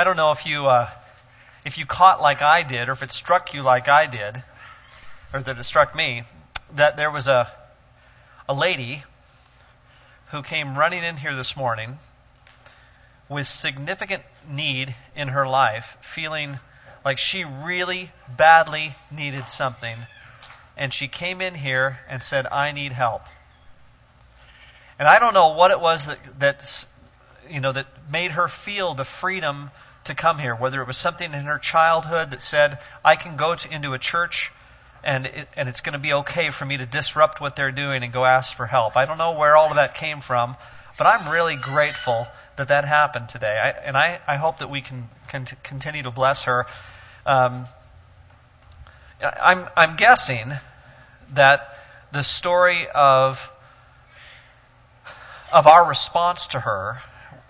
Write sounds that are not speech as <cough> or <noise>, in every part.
I don't know if you uh, if you caught like I did, or if it struck you like I did, or that it struck me, that there was a a lady who came running in here this morning with significant need in her life, feeling like she really badly needed something, and she came in here and said, "I need help." And I don't know what it was that, that you know that made her feel the freedom to come here. Whether it was something in her childhood that said, "I can go to, into a church." And, it, and it's going to be okay for me to disrupt what they're doing and go ask for help. I don't know where all of that came from, but I'm really grateful that that happened today. I, and I, I hope that we can, can continue to bless her. Um, I'm, I'm guessing that the story of of our response to her,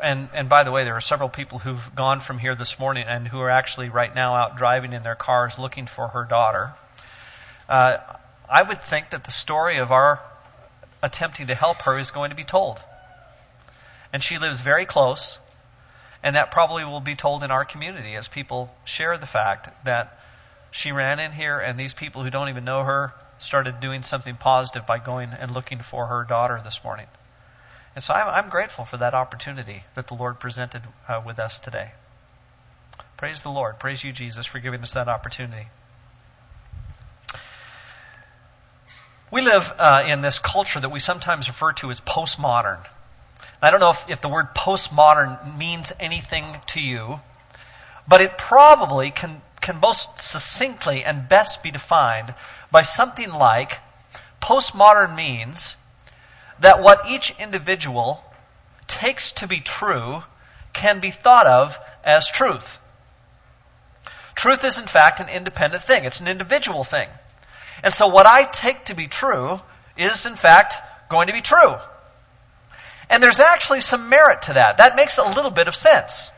and, and by the way, there are several people who've gone from here this morning and who are actually right now out driving in their cars looking for her daughter. Uh, I would think that the story of our attempting to help her is going to be told. And she lives very close, and that probably will be told in our community as people share the fact that she ran in here and these people who don't even know her started doing something positive by going and looking for her daughter this morning. And so I'm, I'm grateful for that opportunity that the Lord presented uh, with us today. Praise the Lord. Praise you, Jesus, for giving us that opportunity. We live uh, in this culture that we sometimes refer to as postmodern. I don't know if, if the word postmodern means anything to you, but it probably can, can most succinctly and best be defined by something like postmodern means that what each individual takes to be true can be thought of as truth. Truth is, in fact, an independent thing, it's an individual thing. And so, what I take to be true is, in fact, going to be true. And there's actually some merit to that. That makes a little bit of sense.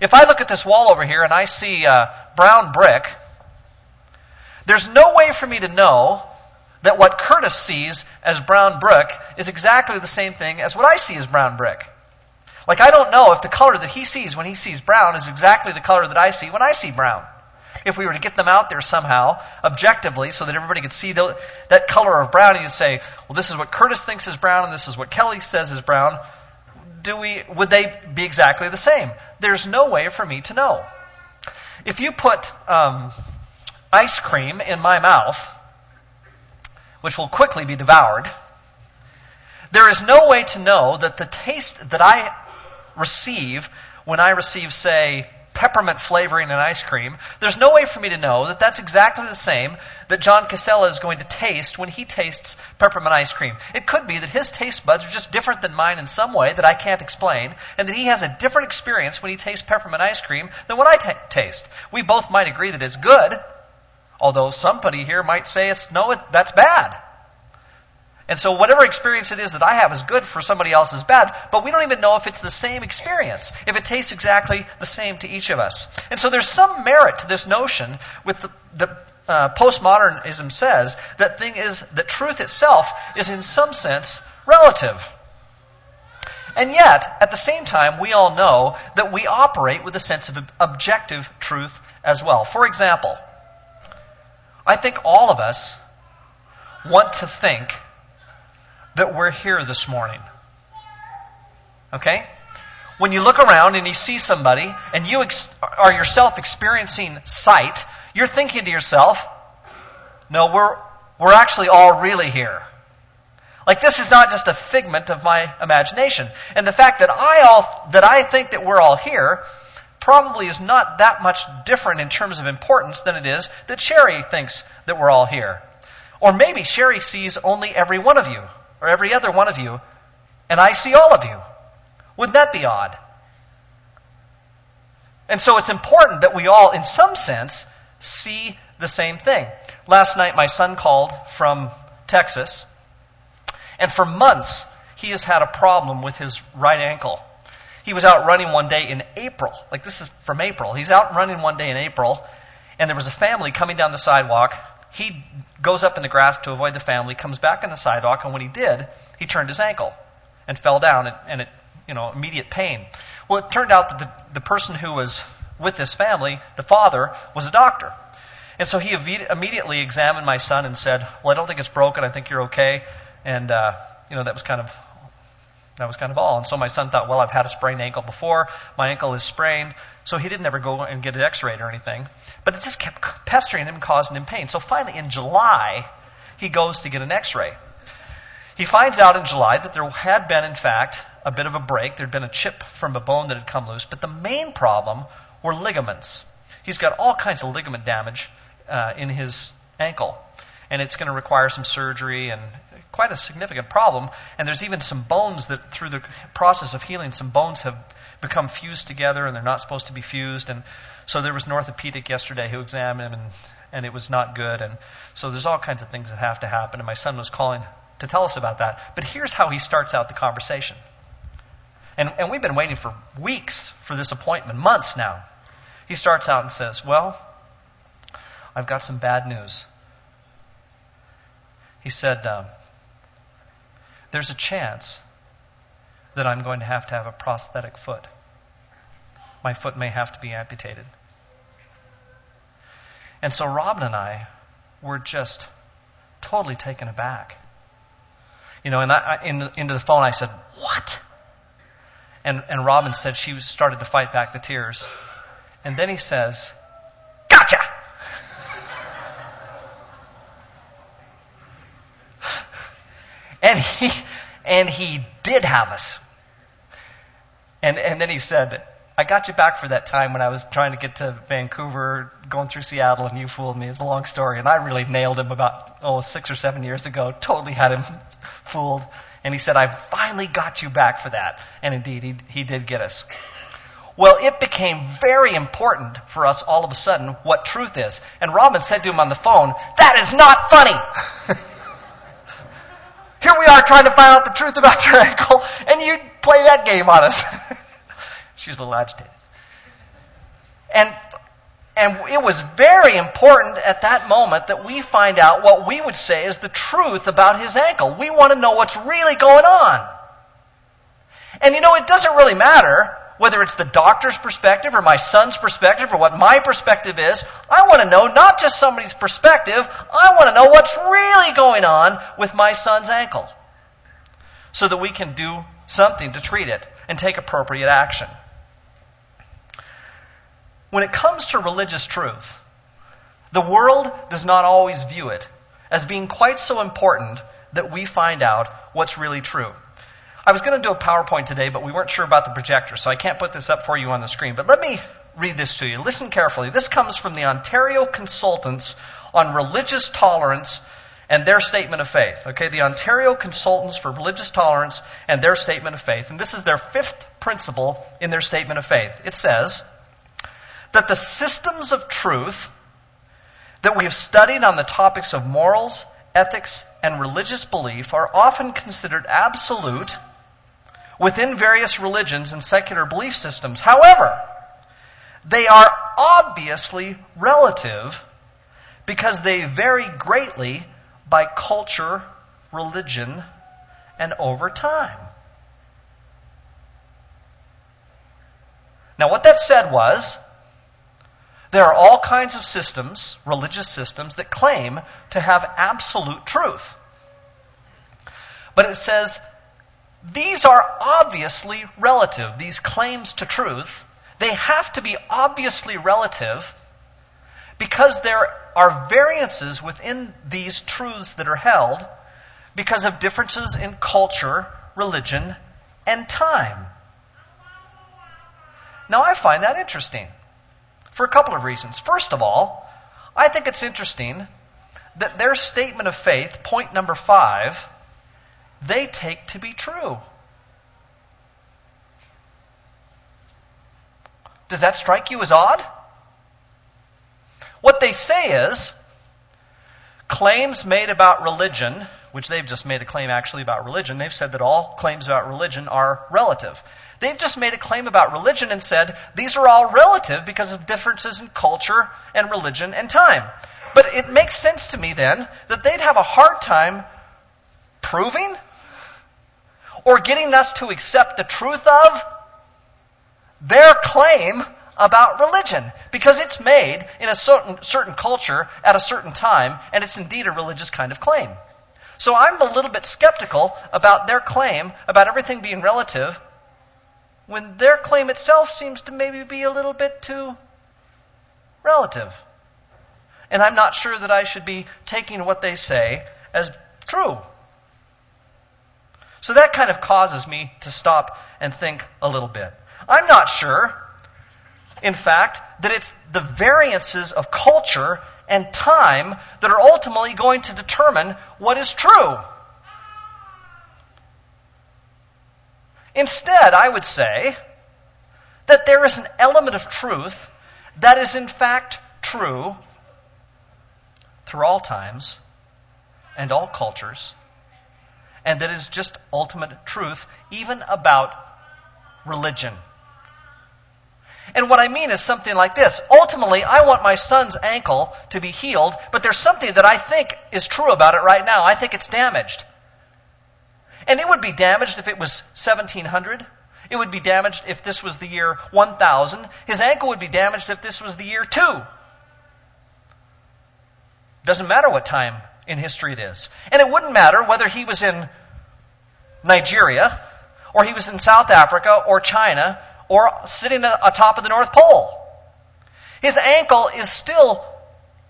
If I look at this wall over here and I see uh, brown brick, there's no way for me to know that what Curtis sees as brown brick is exactly the same thing as what I see as brown brick. Like, I don't know if the color that he sees when he sees brown is exactly the color that I see when I see brown. If we were to get them out there somehow, objectively, so that everybody could see the, that color of brown, and you'd say, well, this is what Curtis thinks is brown, and this is what Kelly says is brown. Do we, would they be exactly the same? There's no way for me to know. If you put um, ice cream in my mouth, which will quickly be devoured, there is no way to know that the taste that I receive when I receive, say, peppermint flavoring in ice cream, there's no way for me to know that that's exactly the same that John Casella is going to taste when he tastes peppermint ice cream. It could be that his taste buds are just different than mine in some way that I can't explain, and that he has a different experience when he tastes peppermint ice cream than what I t- taste. We both might agree that it's good, Although somebody here might say it's no, it, that's bad. And so whatever experience it is that I have is good for somebody else is bad, but we don't even know if it's the same experience, if it tastes exactly the same to each of us. And so there's some merit to this notion with the, the uh, postmodernism says that thing is that truth itself is in some sense relative. And yet, at the same time, we all know that we operate with a sense of objective truth as well. For example, I think all of us want to think that we're here this morning. Okay? When you look around and you see somebody and you ex- are yourself experiencing sight, you're thinking to yourself, no, we're, we're actually all really here. Like this is not just a figment of my imagination. And the fact that I all, that I think that we're all here probably is not that much different in terms of importance than it is that Sherry thinks that we're all here. Or maybe Sherry sees only every one of you, or every other one of you, and I see all of you. Wouldn't that be odd? And so it's important that we all, in some sense, see the same thing. Last night, my son called from Texas, and for months, he has had a problem with his right ankle. He was out running one day in April. Like this is from April. He's out running one day in April, and there was a family coming down the sidewalk. He goes up in the grass to avoid the family, comes back on the sidewalk, and when he did, he turned his ankle and fell down, and, and it, you know, immediate pain. Well, it turned out that the, the person who was with this family, the father, was a doctor. And so he immediately examined my son and said, Well, I don't think it's broken. I think you're okay. And, uh, you know, that was kind of. That was kind of all. And so my son thought, well, I've had a sprained ankle before. My ankle is sprained. So he didn't ever go and get an x-rayed or anything. But it just kept pestering him, causing him pain. So finally, in July, he goes to get an x-ray. He finds out in July that there had been, in fact, a bit of a break. There'd been a chip from a bone that had come loose. But the main problem were ligaments. He's got all kinds of ligament damage uh, in his ankle. And it's going to require some surgery and quite a significant problem. And there's even some bones that, through the process of healing, some bones have become fused together and they're not supposed to be fused. And so there was an orthopedic yesterday who examined him and, and it was not good. And so there's all kinds of things that have to happen. And my son was calling to tell us about that. But here's how he starts out the conversation. And, and we've been waiting for weeks for this appointment, months now. He starts out and says, Well, I've got some bad news. He said, uh, There's a chance that I'm going to have to have a prosthetic foot. My foot may have to be amputated. And so Robin and I were just totally taken aback. You know, and I, in, into the phone I said, What? And, and Robin said she started to fight back the tears. And then he says, Gotcha! and he, and he did have us. And, and then he said, I got you back for that time when I was trying to get to Vancouver, going through Seattle, and you fooled me. It's a long story. And I really nailed him about, oh, six or seven years ago. Totally had him <laughs> fooled. And he said, I finally got you back for that. And indeed, he, he did get us. Well, it became very important for us all of a sudden what truth is. And Robin said to him on the phone, That is not funny! <laughs> Here we are trying to find out the truth about your <laughs> ankle, and you play that game on us. <laughs> She's a little agitated. And, and it was very important at that moment that we find out what we would say is the truth about his ankle. We want to know what's really going on. And you know, it doesn't really matter whether it's the doctor's perspective or my son's perspective or what my perspective is. I want to know not just somebody's perspective, I want to know what's really going on with my son's ankle so that we can do something to treat it and take appropriate action. When it comes to religious truth, the world does not always view it as being quite so important that we find out what's really true. I was going to do a PowerPoint today, but we weren't sure about the projector, so I can't put this up for you on the screen. But let me read this to you. Listen carefully. This comes from the Ontario Consultants on Religious Tolerance and their statement of faith. Okay, the Ontario Consultants for Religious Tolerance and their statement of faith. And this is their fifth principle in their statement of faith. It says, that the systems of truth that we have studied on the topics of morals, ethics, and religious belief are often considered absolute within various religions and secular belief systems. However, they are obviously relative because they vary greatly by culture, religion, and over time. Now, what that said was there are all kinds of systems, religious systems, that claim to have absolute truth. But it says these are obviously relative. These claims to truth, they have to be obviously relative because there are variances within these truths that are held because of differences in culture, religion, and time. Now, I find that interesting for a couple of reasons. First of all, I think it's interesting that their statement of faith, point number five, they take to be true. Does that strike you as odd? What they say is claims made about religion, which they've just made a claim actually about religion, they've said that all claims about religion are relative. They've just made a claim about religion and said these are all relative because of differences in culture and religion and time. But it makes sense to me then that they'd have a hard time proving or getting us to accept the truth of their claim about religion because it's made in a certain, certain culture at a certain time, and it's indeed a religious kind of claim. So I'm a little bit skeptical about their claim about everything being relative when their claim itself seems to maybe be a little bit too relative. And I'm not sure that I should be taking what they say as true. So that kind of causes me to stop and think a little bit. I'm not sure, in fact, that it's the variances of culture and time that are ultimately going to determine what is true. Instead, I would say that there is an element of truth that is in fact true through all times and all cultures, and that is just ultimate truth, even about religion. And what I mean is something like this. Ultimately, I want my son's ankle to be healed, but there's something that I think is true about it right now. I think it's damaged. And it would be damaged if it was 1700. It would be damaged if this was the year 1000. His ankle would be damaged if this was the year 2. Doesn't matter what time in history it is. And it wouldn't matter whether he was in Nigeria, or he was in South Africa, or China, or sitting atop of the North Pole. His ankle is still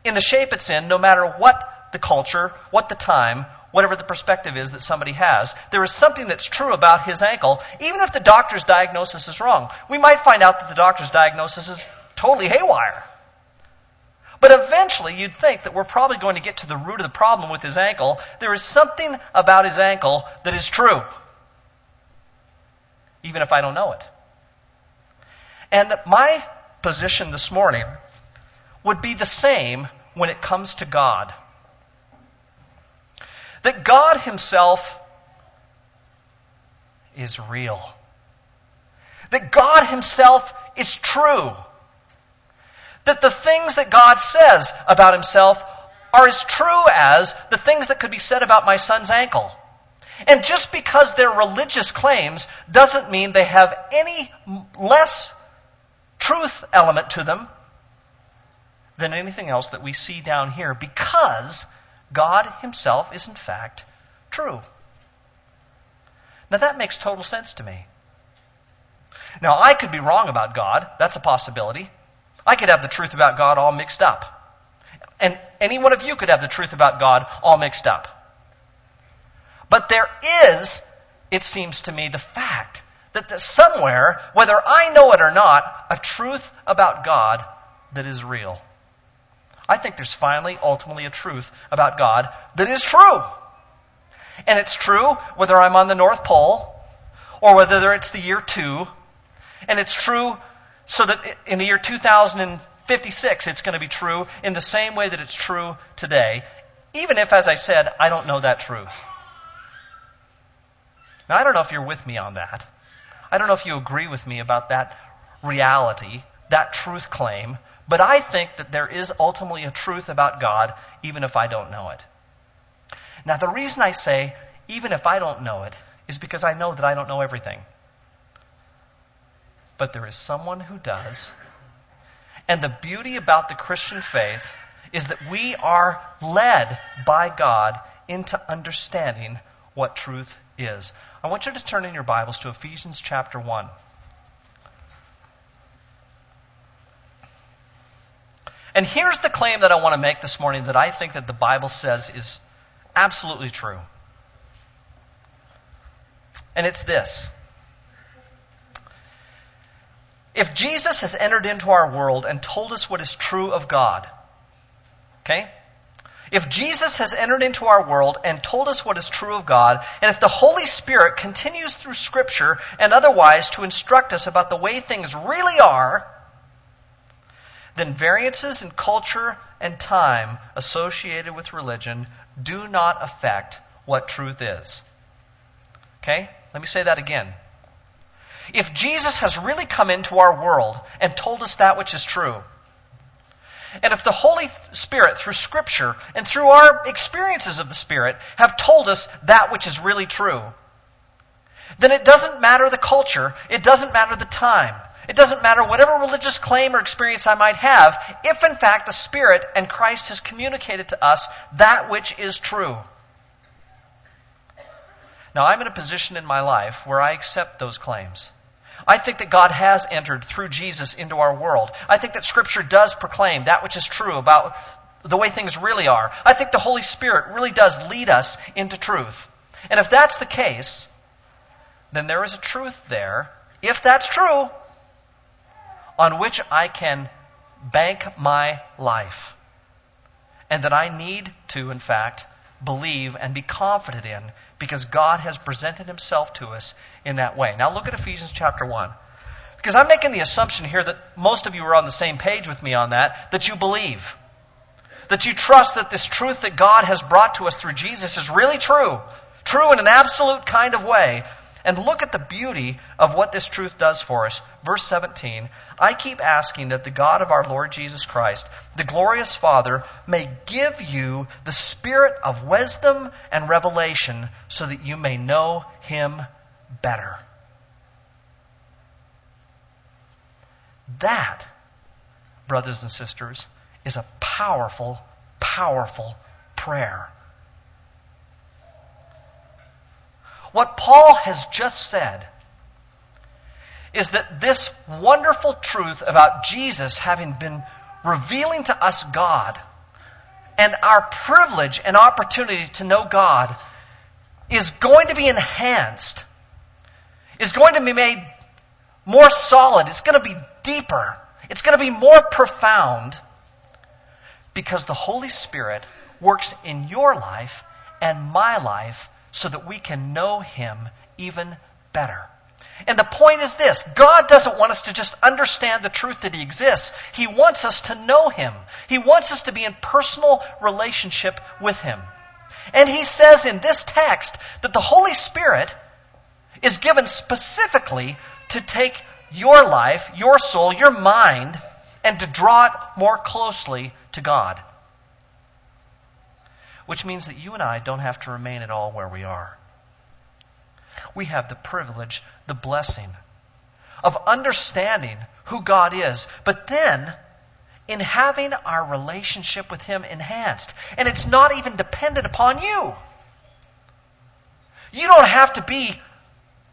in the shape it's in, no matter what the culture, what the time, whatever the perspective is that somebody has. There is something that's true about his ankle, even if the doctor's diagnosis is wrong. We might find out that the doctor's diagnosis is totally haywire. But eventually, you'd think that we're probably going to get to the root of the problem with his ankle. There is something about his ankle that is true, even if I don't know it. And my position this morning would be the same when it comes to God. That God Himself is real. That God Himself is true. That the things that God says about Himself are as true as the things that could be said about my son's ankle. And just because they're religious claims doesn't mean they have any less truth element to them than anything else that we see down here because God Himself is in fact true. Now that makes total sense to me. Now I could be wrong about God. That's a possibility. I could have the truth about God all mixed up. And any one of you could have the truth about God all mixed up. But there is, it seems to me, the fact that somewhere, whether I know it or not, a truth about God that is real. I think there's finally, ultimately, a truth about God that is true. And it's true whether I'm on the North Pole or whether it's the year 2. And it's true so that in the year 2056 it's going to be true in the same way that it's true today, even if, as I said, I don't know that truth. Now, I don't know if you're with me on that. I don't know if you agree with me about that reality, that truth claim, but I think that there is ultimately a truth about God, even if I don't know it. Now, the reason I say, even if I don't know it, is because I know that I don't know everything. But there is someone who does. And the beauty about the Christian faith is that we are led by God into understanding what truth is. I want you to turn in your Bibles to Ephesians chapter 1. And here's the claim that I want to make this morning that I think that the Bible says is absolutely true. And it's this. If Jesus has entered into our world and told us what is true of God, okay? If Jesus has entered into our world and told us what is true of God, and if the Holy Spirit continues through Scripture and otherwise to instruct us about the way things really are, then variances in culture and time associated with religion do not affect what truth is. Okay? Let me say that again. If Jesus has really come into our world and told us that which is true, and if the Holy Spirit, through Scripture and through our experiences of the Spirit, have told us that which is really true, then it doesn't matter the culture, it doesn't matter the time, It doesn't matter whatever religious claim or experience I might have, if in fact the Spirit and Christ has communicated to us that which is true. Now, I'm in a position in my life where I accept those claims. I think that God has entered through Jesus into our world. I think that Scripture does proclaim that which is true about the way things really are. I think the Holy Spirit really does lead us into truth. And if that's the case, then there is a truth there, if that's true, on which I can bank my life. And that I need to, in fact, believe and be confident in because God has presented himself to us in that way. Now look at Ephesians chapter 1. Because I'm making the assumption here that most of you are on the same page with me on that, that you believe. That you trust that this truth that God has brought to us through Jesus is really true. True in an absolute kind of way. And look at the beauty of what this truth does for us. Verse 17 I keep asking that the God of our Lord Jesus Christ, the glorious Father, may give you the spirit of wisdom and revelation so that you may know him better. That, brothers and sisters, is a powerful, powerful prayer. What Paul has just said is that this wonderful truth about Jesus having been revealing to us God and our privilege and opportunity to know God is going to be enhanced, is going to be made more solid, it's going to be deeper, it's going to be more profound because the Holy Spirit works in your life and my life so that we can know Him even better. And the point is this God doesn't want us to just understand the truth that He exists. He wants us to know Him. He wants us to be in personal relationship with Him. And He says in this text that the Holy Spirit is given specifically to take your life, your soul, your mind, and to draw it more closely to God. Which means that you and I don't have to remain at all where we are we have the privilege, the blessing of understanding who God is, but then in having our relationship with Him enhanced. And it's not even dependent upon you. You don't have to be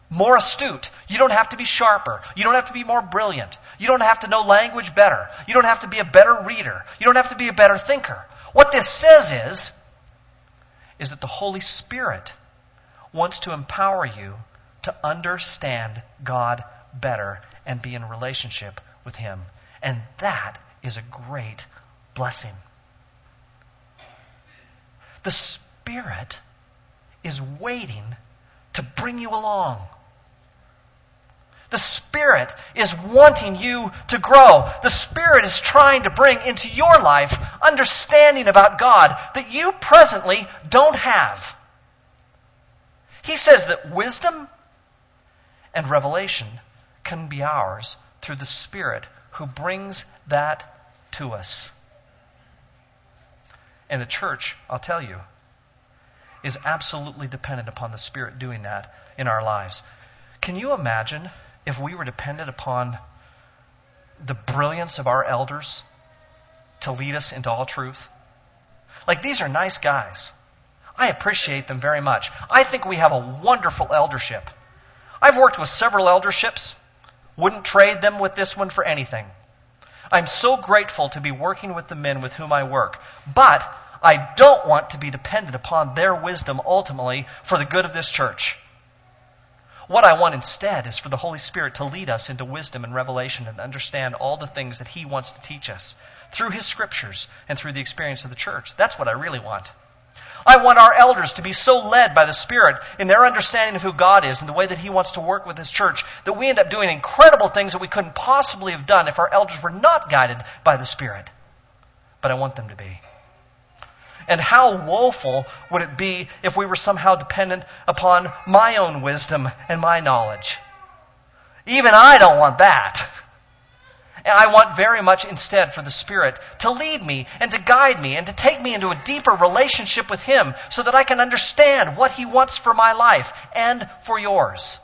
more astute. You don't have to be sharper. You don't have to be more brilliant. You don't have to know language better. You don't have to be a better reader. You don't have to be a better thinker. What this says is, is that the Holy Spirit wants to empower you to understand God better and be in relationship with Him. And that is a great blessing. The Spirit is waiting to bring you along. The Spirit is wanting you to grow. The Spirit is trying to bring into your life understanding about God that you presently don't have. He says that wisdom and revelation can be ours through the Spirit who brings that to us. And the church, I'll tell you, is absolutely dependent upon the Spirit doing that in our lives. Can you imagine if we were dependent upon the brilliance of our elders to lead us into all truth? Like, these are nice guys. I appreciate them very much. I think we have a wonderful eldership. I've worked with several elderships, wouldn't trade them with this one for anything. I'm so grateful to be working with the men with whom I work, but I don't want to be dependent upon their wisdom ultimately for the good of this church. What I want instead is for the Holy Spirit to lead us into wisdom and revelation and understand all the things that He wants to teach us through His scriptures and through the experience of the church. That's what I really want. I want our elders to be so led by the Spirit in their understanding of who God is and the way that He wants to work with His church that we end up doing incredible things that we couldn't possibly have done if our elders were not guided by the Spirit. But I want them to be. And how woeful would it be if we were somehow dependent upon my own wisdom and my knowledge? Even I don't want that. And I want very much instead for the Spirit to lead me and to guide me and to take me into a deeper relationship with Him so that I can understand what He wants for my life and for yours.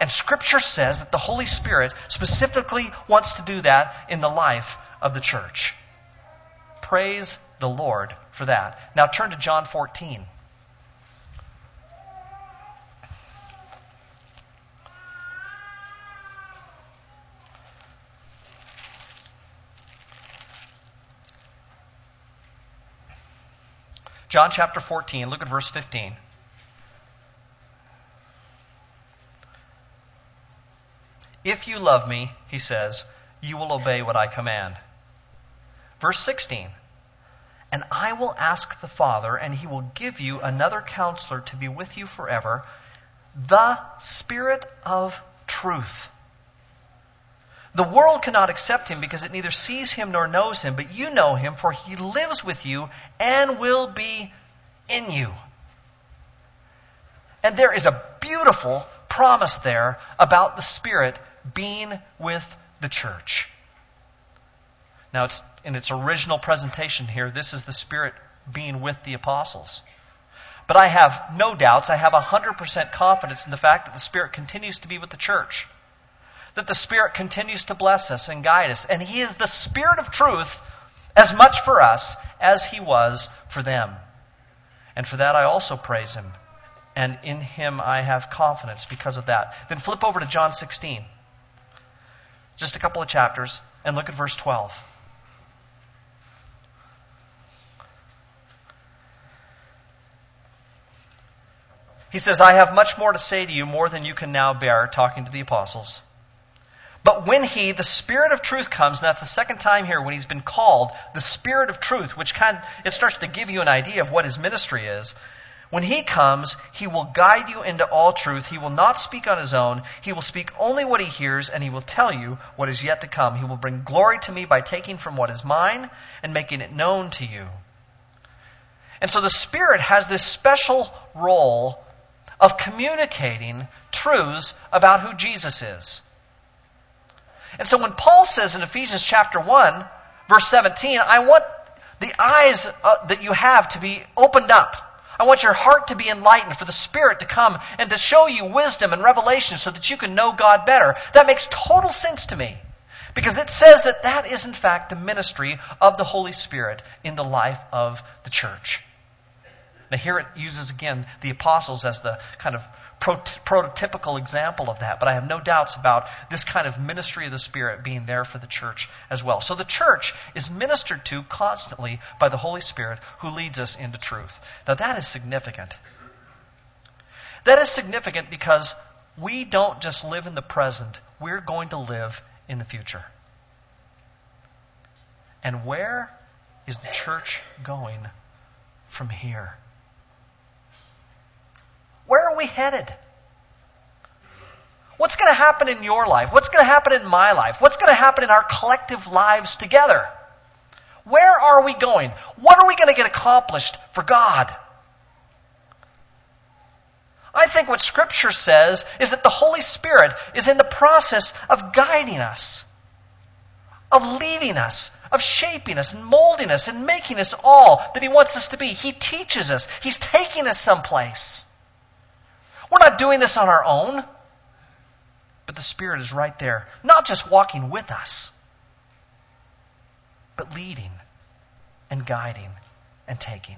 And Scripture says that the Holy Spirit specifically wants to do that in the life of the church. Praise the Lord for that. Now turn to John 14. John chapter 14, look at verse 15. If you love me, he says, you will obey what I command. Verse 16. And I will ask the Father, and he will give you another counselor to be with you forever, the Spirit of truth. The world cannot accept him because it neither sees him nor knows him, but you know him, for he lives with you and will be in you. And there is a beautiful promise there about the Spirit being with the church. Now, it's in its original presentation here, this is the Spirit being with the apostles. But I have no doubts, I have 100% confidence in the fact that the Spirit continues to be with the church that the Spirit continues to bless us and guide us. And He is the Spirit of truth as much for us as He was for them. And for that I also praise Him. And in Him I have confidence because of that. Then flip over to John 16. Just a couple of chapters, and look at verse 12. He says, I have much more to say to you, more than you can now bear, talking to the apostles. But when he, the Spirit of truth, comes, and that's the second time here when he's been called the Spirit of truth, which kind of, it starts to give you an idea of what his ministry is. When he comes, he will guide you into all truth. He will not speak on his own. He will speak only what he hears, and he will tell you what is yet to come. He will bring glory to me by taking from what is mine and making it known to you. And so the Spirit has this special role of communicating truths about who Jesus is. And so when Paul says in Ephesians chapter 1, verse 17, I want the eyes uh, that you have to be opened up. I want your heart to be enlightened for the Spirit to come and to show you wisdom and revelation so that you can know God better. That makes total sense to me. Because it says that that is in fact the ministry of the Holy Spirit in the life of the church. Now, here it uses again the apostles as the kind of prototypical example of that, but I have no doubts about this kind of ministry of the Spirit being there for the church as well. So the church is ministered to constantly by the Holy Spirit who leads us into truth. Now, that is significant. That is significant because we don't just live in the present, we're going to live in the future. And where is the church going from here? Where are we headed? What's going to happen in your life? What's going to happen in my life? What's going to happen in our collective lives together? Where are we going? What are we going to get accomplished for God? I think what Scripture says is that the Holy Spirit is in the process of guiding us, of leading us, of shaping us and molding us and making us all that He wants us to be. He teaches us, He's taking us someplace. We're not doing this on our own, but the Spirit is right there, not just walking with us, but leading and guiding and taking.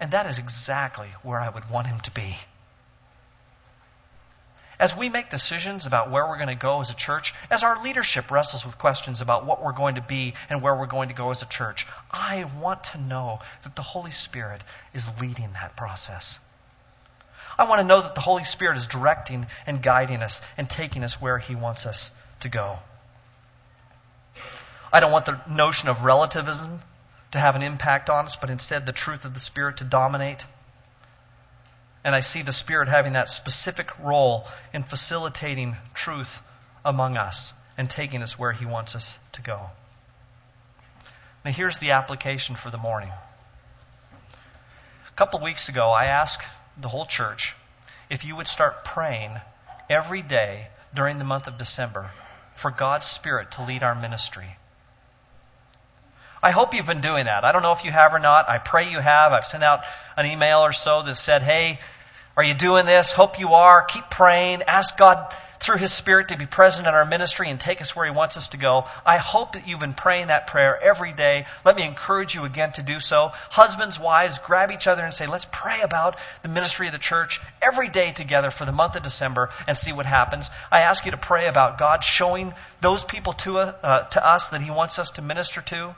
And that is exactly where I would want him to be. As we make decisions about where we're going to go as a church, as our leadership wrestles with questions about what we're going to be and where we're going to go as a church, I want to know that the Holy Spirit is leading that process. I want to know that the Holy Spirit is directing and guiding us and taking us where He wants us to go. I don't want the notion of relativism to have an impact on us, but instead the truth of the Spirit to dominate. And I see the Spirit having that specific role in facilitating truth among us and taking us where He wants us to go. Now, here's the application for the morning. A couple of weeks ago, I asked the whole church, if you would start praying every day during the month of December for God's Spirit to lead our ministry. I hope you've been doing that. I don't know if you have or not. I pray you have. I've sent out an email or so that said, hey, Are you doing this? Hope you are. Keep praying. Ask God through His Spirit to be present in our ministry and take us where He wants us to go. I hope that you've been praying that prayer every day. Let me encourage you again to do so. Husbands, wives, grab each other and say, let's pray about the ministry of the church every day together for the month of December and see what happens. I ask you to pray about God showing those people to, uh, to us that He wants us to minister to.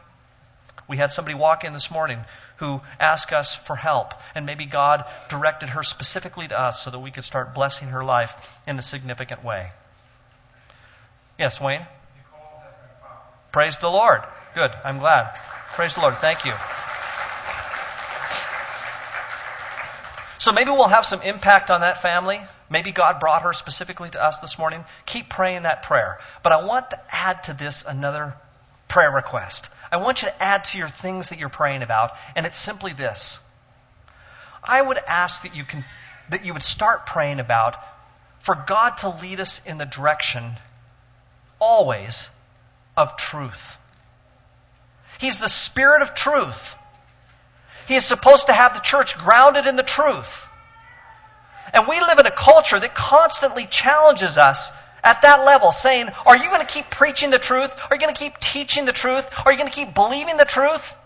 We had somebody walk in this morning who asked us for help, and maybe God directed her specifically to us so that we could start blessing her life in a significant way. Yes, Wayne? Praise the Lord. Good. I'm glad. Praise the Lord. Thank you. So maybe we'll have some impact on that family. Maybe God brought her specifically to us this morning. Keep praying that prayer. But I want to add to this another prayer request. I want you to add to your things that you're praying about, and it's simply this. I would ask that you can that you would start praying about for God to lead us in the direction always of truth. He's the spirit of truth. He is supposed to have the church grounded in the truth. And we live in a culture that constantly challenges us at that level, saying, Are you going to keep preaching the truth? Are you going to keep teaching the truth? Are you going to keep believing the truth?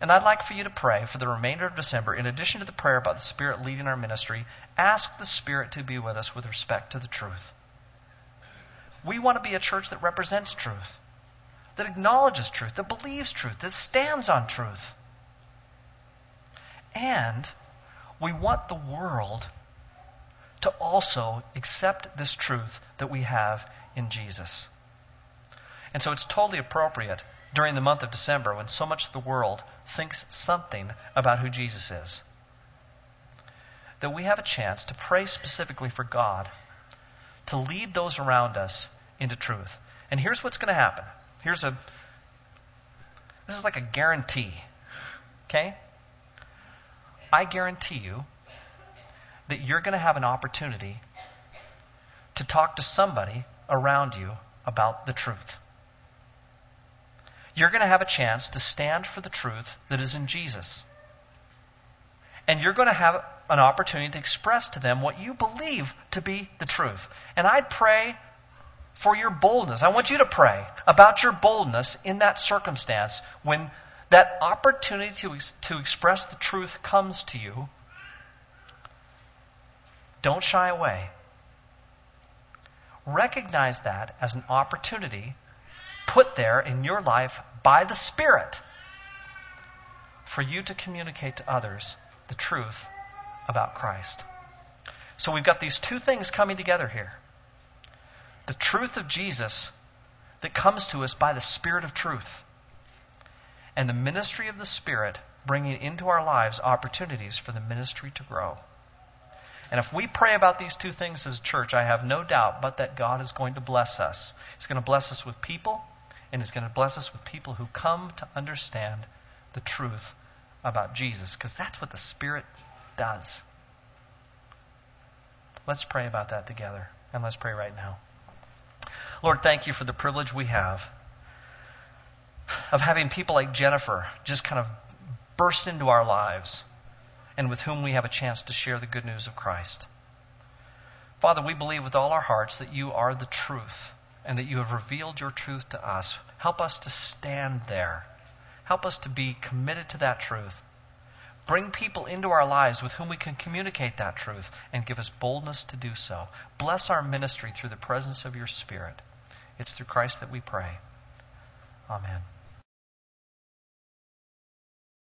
And I'd like for you to pray for the remainder of December, in addition to the prayer about the Spirit leading our ministry, ask the Spirit to be with us with respect to the truth. We want to be a church that represents truth, that acknowledges truth, that believes truth, that stands on truth. And we want the world to also accept this truth that we have in Jesus. And so it's totally appropriate during the month of December when so much of the world thinks something about who Jesus is that we have a chance to pray specifically for God to lead those around us into truth. And here's what's going to happen. Here's a this is like a guarantee. Okay? I guarantee you that you're going to have an opportunity to talk to somebody around you about the truth. You're going to have a chance to stand for the truth that is in Jesus. And you're going to have an opportunity to express to them what you believe to be the truth. And I'd pray for your boldness. I want you to pray about your boldness in that circumstance when that opportunity to, to express the truth comes to you don't shy away. Recognize that as an opportunity put there in your life by the Spirit for you to communicate to others the truth about Christ. So we've got these two things coming together here the truth of Jesus that comes to us by the Spirit of truth, and the ministry of the Spirit bringing into our lives opportunities for the ministry to grow. And if we pray about these two things as a church, I have no doubt but that God is going to bless us. He's going to bless us with people, and He's going to bless us with people who come to understand the truth about Jesus, because that's what the Spirit does. Let's pray about that together, and let's pray right now. Lord, thank you for the privilege we have of having people like Jennifer just kind of burst into our lives and with whom we have a chance to share the good news of Christ. Father, we believe with all our hearts that you are the truth and that you have revealed your truth to us. Help us to stand there. Help us to be committed to that truth. Bring people into our lives with whom we can communicate that truth and give us boldness to do so. Bless our ministry through the presence of your Spirit. It's through Christ that we pray. Amen.